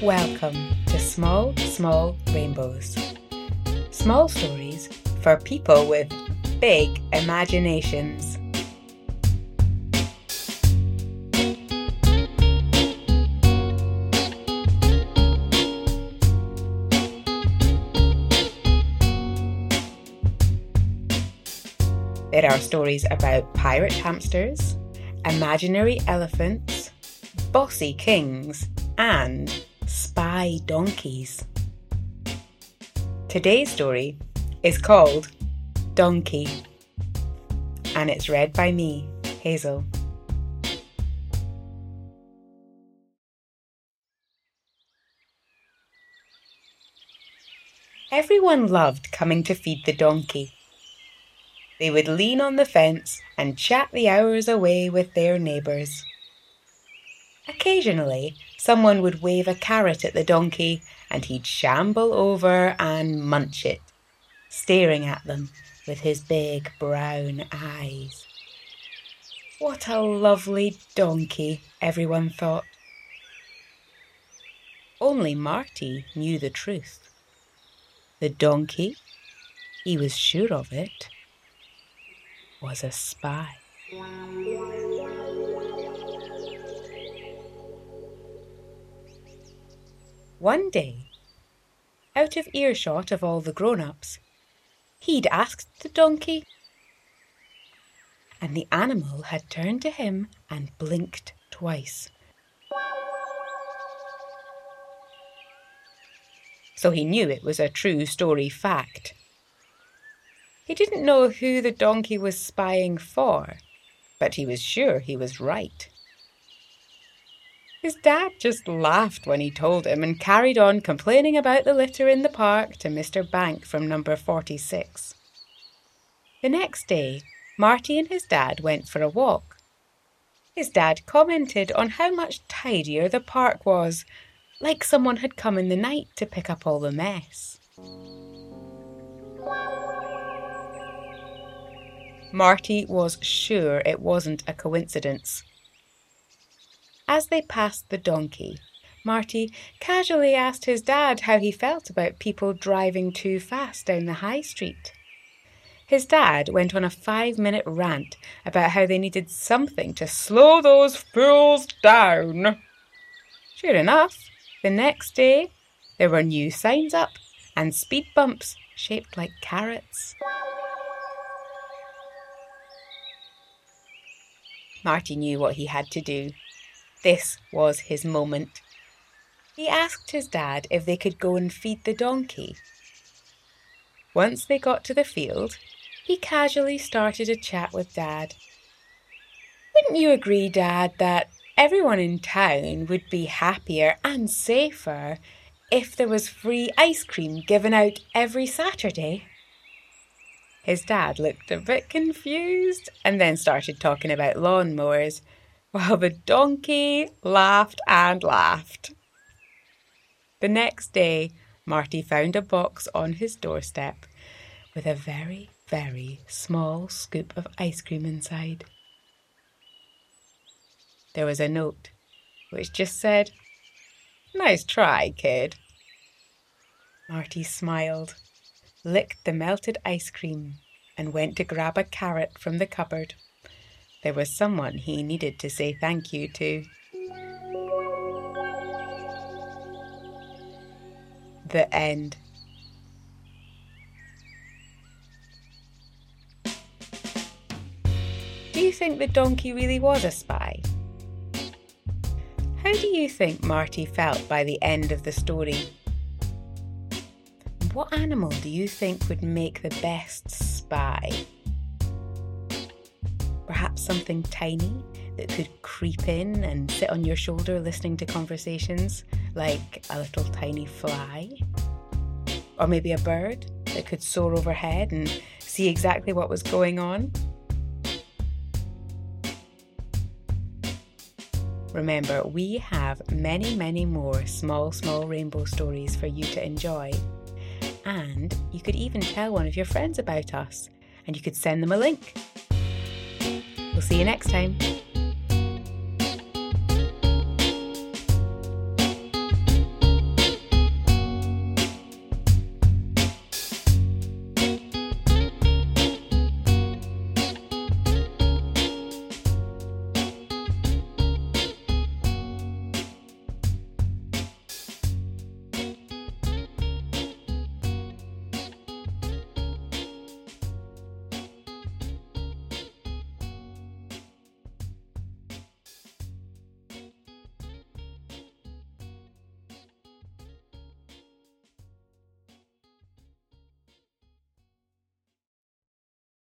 Welcome to Small, Small Rainbows. Small stories for people with big imaginations. There are stories about pirate hamsters, imaginary elephants, bossy kings, and spy donkeys. Today's story is called Donkey, and it's read by me, Hazel. Everyone loved coming to feed the donkey. They would lean on the fence and chat the hours away with their neighbours. Occasionally, someone would wave a carrot at the donkey and he'd shamble over and munch it, staring at them with his big brown eyes. What a lovely donkey, everyone thought. Only Marty knew the truth. The donkey, he was sure of it, was a spy. One day, out of earshot of all the grown ups, he'd asked the donkey. And the animal had turned to him and blinked twice. So he knew it was a true story fact. He didn't know who the donkey was spying for, but he was sure he was right. His dad just laughed when he told him and carried on complaining about the litter in the park to Mr. Bank from number 46. The next day, Marty and his dad went for a walk. His dad commented on how much tidier the park was, like someone had come in the night to pick up all the mess. Marty was sure it wasn't a coincidence. As they passed the donkey, Marty casually asked his dad how he felt about people driving too fast down the high street. His dad went on a five minute rant about how they needed something to slow those fools down. Sure enough, the next day there were new signs up and speed bumps shaped like carrots. Marty knew what he had to do. This was his moment. He asked his dad if they could go and feed the donkey. Once they got to the field, he casually started a chat with Dad. Wouldn't you agree, Dad, that everyone in town would be happier and safer if there was free ice cream given out every Saturday? His dad looked a bit confused and then started talking about lawnmowers, while the donkey laughed and laughed. The next day, Marty found a box on his doorstep with a very, very small scoop of ice cream inside. There was a note which just said, Nice try, kid. Marty smiled licked the melted ice cream, and went to grab a carrot from the cupboard. There was someone he needed to say thank you to. The end. Do you think the donkey really was a spy? How do you think Marty felt by the end of the story? What animal do you think would make the best spy? Perhaps something tiny that could creep in and sit on your shoulder listening to conversations, like a little tiny fly? Or maybe a bird that could soar overhead and see exactly what was going on? Remember, we have many, many more small, small rainbow stories for you to enjoy And you could even tell one of your friends about us and you could send them a link. We'll see you next time.